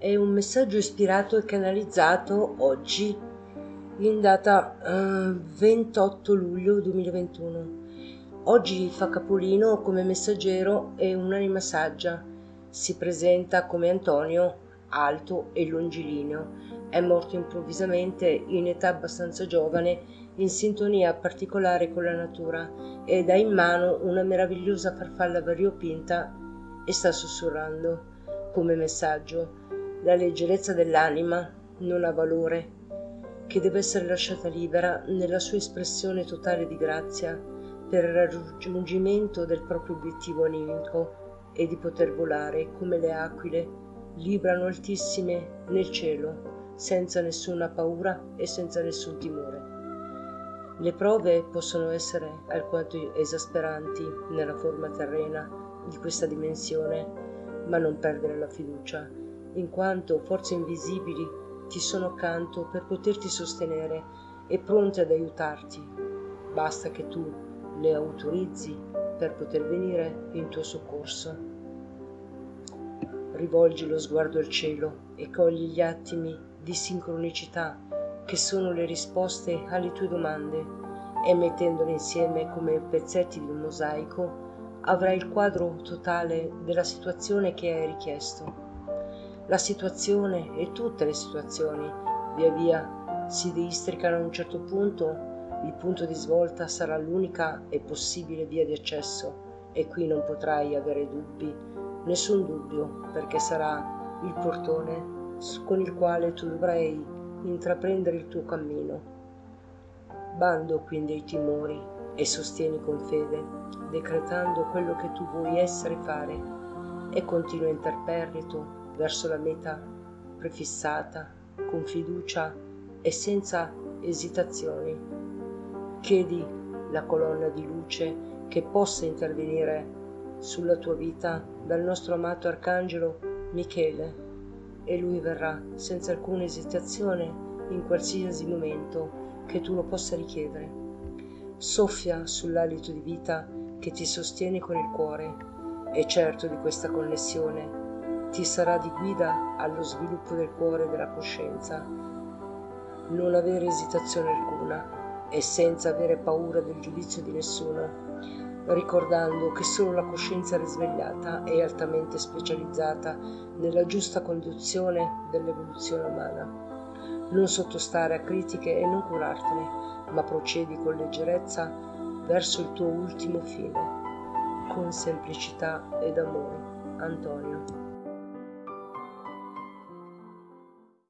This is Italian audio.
è un messaggio ispirato e canalizzato oggi in data eh, 28 luglio 2021. Oggi fa capolino come messaggero e un'anima saggia. Si presenta come Antonio, alto e longilineo. È morto improvvisamente in età abbastanza giovane, in sintonia particolare con la natura, ed ha in mano una meravigliosa farfalla variopinta e sta sussurrando come messaggio la leggerezza dell'anima non ha valore, che deve essere lasciata libera nella sua espressione totale di grazia per il raggiungimento del proprio obiettivo animico e di poter volare come le aquile librano altissime nel cielo, senza nessuna paura e senza nessun timore. Le prove possono essere alquanto esasperanti nella forma terrena di questa dimensione, ma non perdere la fiducia in quanto forze invisibili ti sono accanto per poterti sostenere e pronte ad aiutarti. Basta che tu le autorizzi per poter venire in tuo soccorso. Rivolgi lo sguardo al cielo e cogli gli attimi di sincronicità che sono le risposte alle tue domande e mettendole insieme come pezzetti di un mosaico avrai il quadro totale della situazione che hai richiesto la situazione e tutte le situazioni via via si districano a un certo punto, il punto di svolta sarà l'unica e possibile via di accesso e qui non potrai avere dubbi, nessun dubbio, perché sarà il portone con il quale tu dovrai intraprendere il tuo cammino. Bando quindi ai timori e sostieni con fede, decretando quello che tu vuoi essere e fare, e continua interperrito verso la meta prefissata, con fiducia e senza esitazioni. Chiedi la colonna di luce che possa intervenire sulla tua vita dal nostro amato Arcangelo Michele e lui verrà senza alcuna esitazione in qualsiasi momento che tu lo possa richiedere. Soffia sull'alito di vita che ti sostiene con il cuore e certo di questa connessione ti sarà di guida allo sviluppo del cuore e della coscienza. Non avere esitazione alcuna e senza avere paura del giudizio di nessuno, ricordando che solo la coscienza risvegliata è altamente specializzata nella giusta conduzione dell'evoluzione umana. Non sottostare a critiche e non curartene, ma procedi con leggerezza verso il tuo ultimo fine, con semplicità ed amore. Antonio.